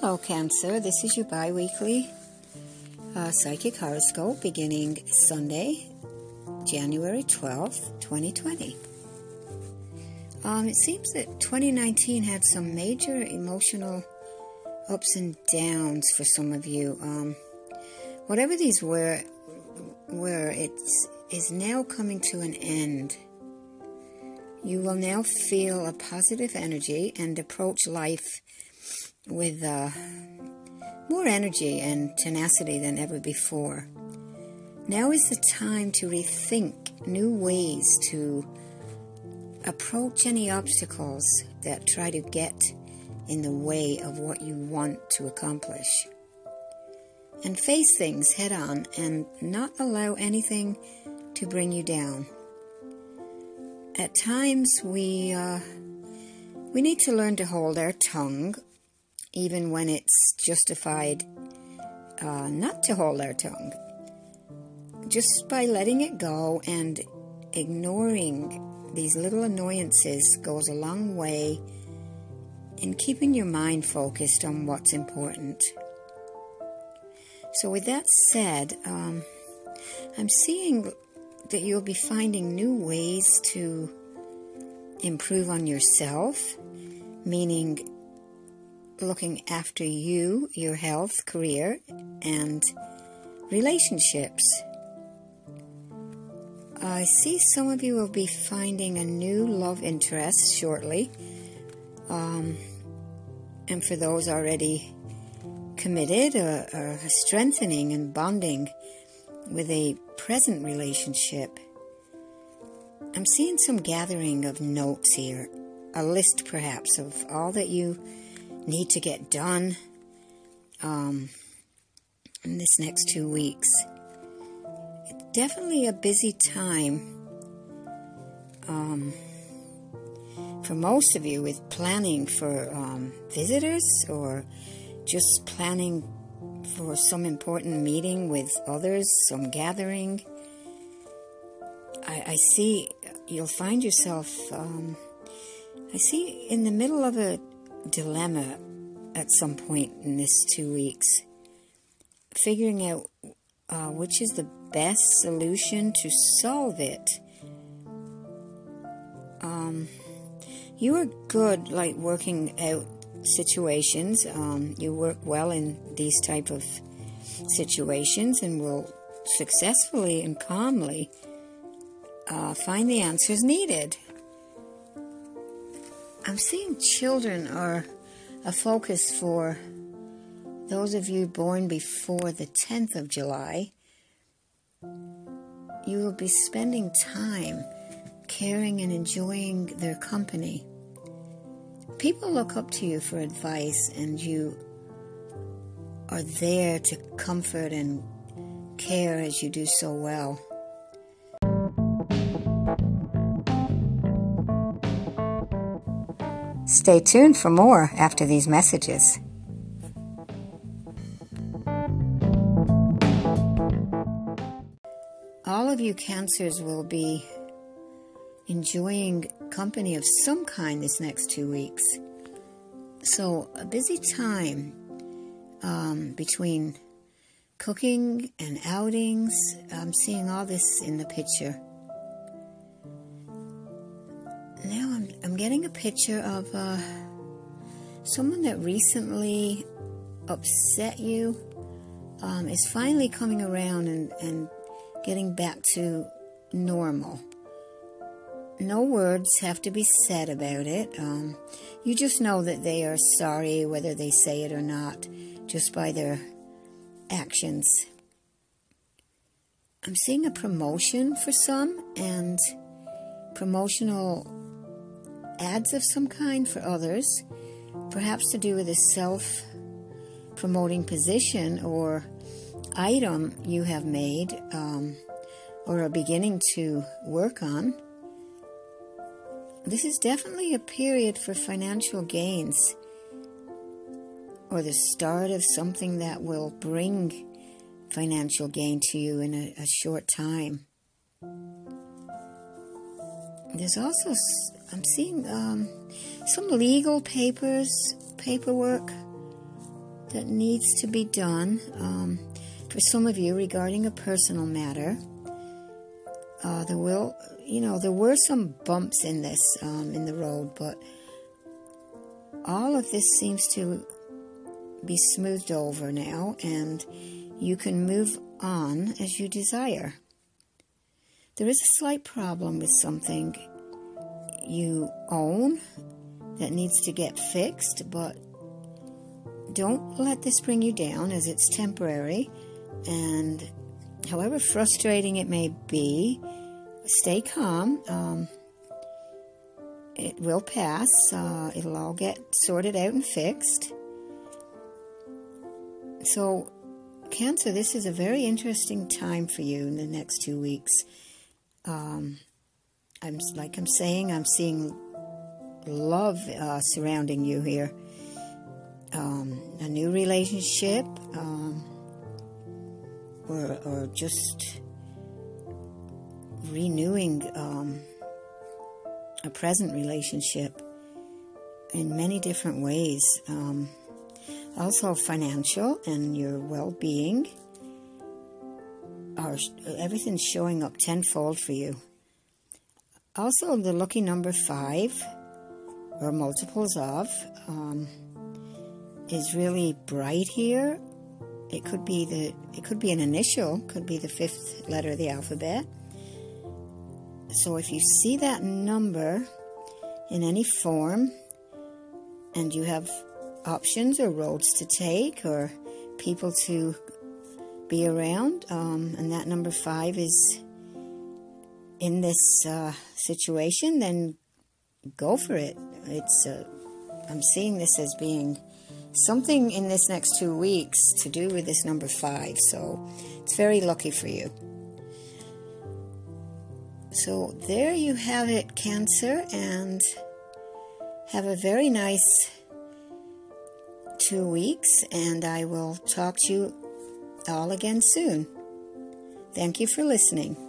Hello, Cancer. This is your bi weekly uh, psychic horoscope beginning Sunday, January 12th, 2020. Um, it seems that 2019 had some major emotional ups and downs for some of you. Um, whatever these were, were it's is now coming to an end. You will now feel a positive energy and approach life with uh, more energy and tenacity than ever before. Now is the time to rethink new ways to approach any obstacles that try to get in the way of what you want to accomplish. And face things head on and not allow anything to bring you down. At times we uh, we need to learn to hold our tongue even when it's justified uh, not to hold our tongue. Just by letting it go and ignoring these little annoyances goes a long way in keeping your mind focused on what's important. So, with that said, um, I'm seeing that you'll be finding new ways to improve on yourself, meaning looking after you, your health, career, and relationships. I see some of you will be finding a new love interest shortly. Um, and for those already committed or, or strengthening and bonding with a present relationship, I'm seeing some gathering of notes here, a list perhaps of all that you need to get done um, in this next two weeks. It's definitely a busy time um, for most of you with planning for um, visitors or just planning for some important meeting with others, some gathering. I, I see you'll find yourself, um, I see in the middle of a dilemma at some point in this two weeks, figuring out uh, which is the best solution to solve it. Um, you are good, like working out situations. Um, you work well in these type of situations, and will successfully and calmly uh, find the answers needed. I'm seeing children are a focus for those of you born before the 10th of July. You will be spending time caring and enjoying their company. People look up to you for advice, and you are there to comfort and care as you do so well. Stay tuned for more after these messages. All of you cancers will be enjoying company of some kind this next two weeks. So, a busy time um, between cooking and outings. I'm seeing all this in the picture. Getting a picture of uh, someone that recently upset you um, is finally coming around and, and getting back to normal. No words have to be said about it. Um, you just know that they are sorry, whether they say it or not, just by their actions. I'm seeing a promotion for some and promotional ads of some kind for others, perhaps to do with a self promoting position or item you have made um, or are beginning to work on. This is definitely a period for financial gains or the start of something that will bring financial gain to you in a, a short time. There's also I'm seeing um, some legal papers, paperwork that needs to be done um, for some of you regarding a personal matter. Uh, there will, you know, there were some bumps in this um, in the road, but all of this seems to be smoothed over now, and you can move on as you desire. There is a slight problem with something you own that needs to get fixed, but don't let this bring you down as it's temporary. And however frustrating it may be, stay calm. Um, it will pass. Uh, it'll all get sorted out and fixed. So, Cancer, this is a very interesting time for you in the next two weeks. Um, I'm like I'm saying, I'm seeing love uh, surrounding you here. Um, a new relationship, um, or or just renewing um, a present relationship in many different ways. Um, also, financial and your well being are everything's showing up tenfold for you. Also, the lucky number five, or multiples of, um, is really bright here. It could be the it could be an initial, could be the fifth letter of the alphabet. So if you see that number in any form and you have options or roads to take or people to be around, um, and that number five is in this uh, situation, then go for it. It's uh, I'm seeing this as being something in this next two weeks to do with this number five, so it's very lucky for you. So there you have it, Cancer, and have a very nice two weeks, and I will talk to you all again soon. Thank you for listening.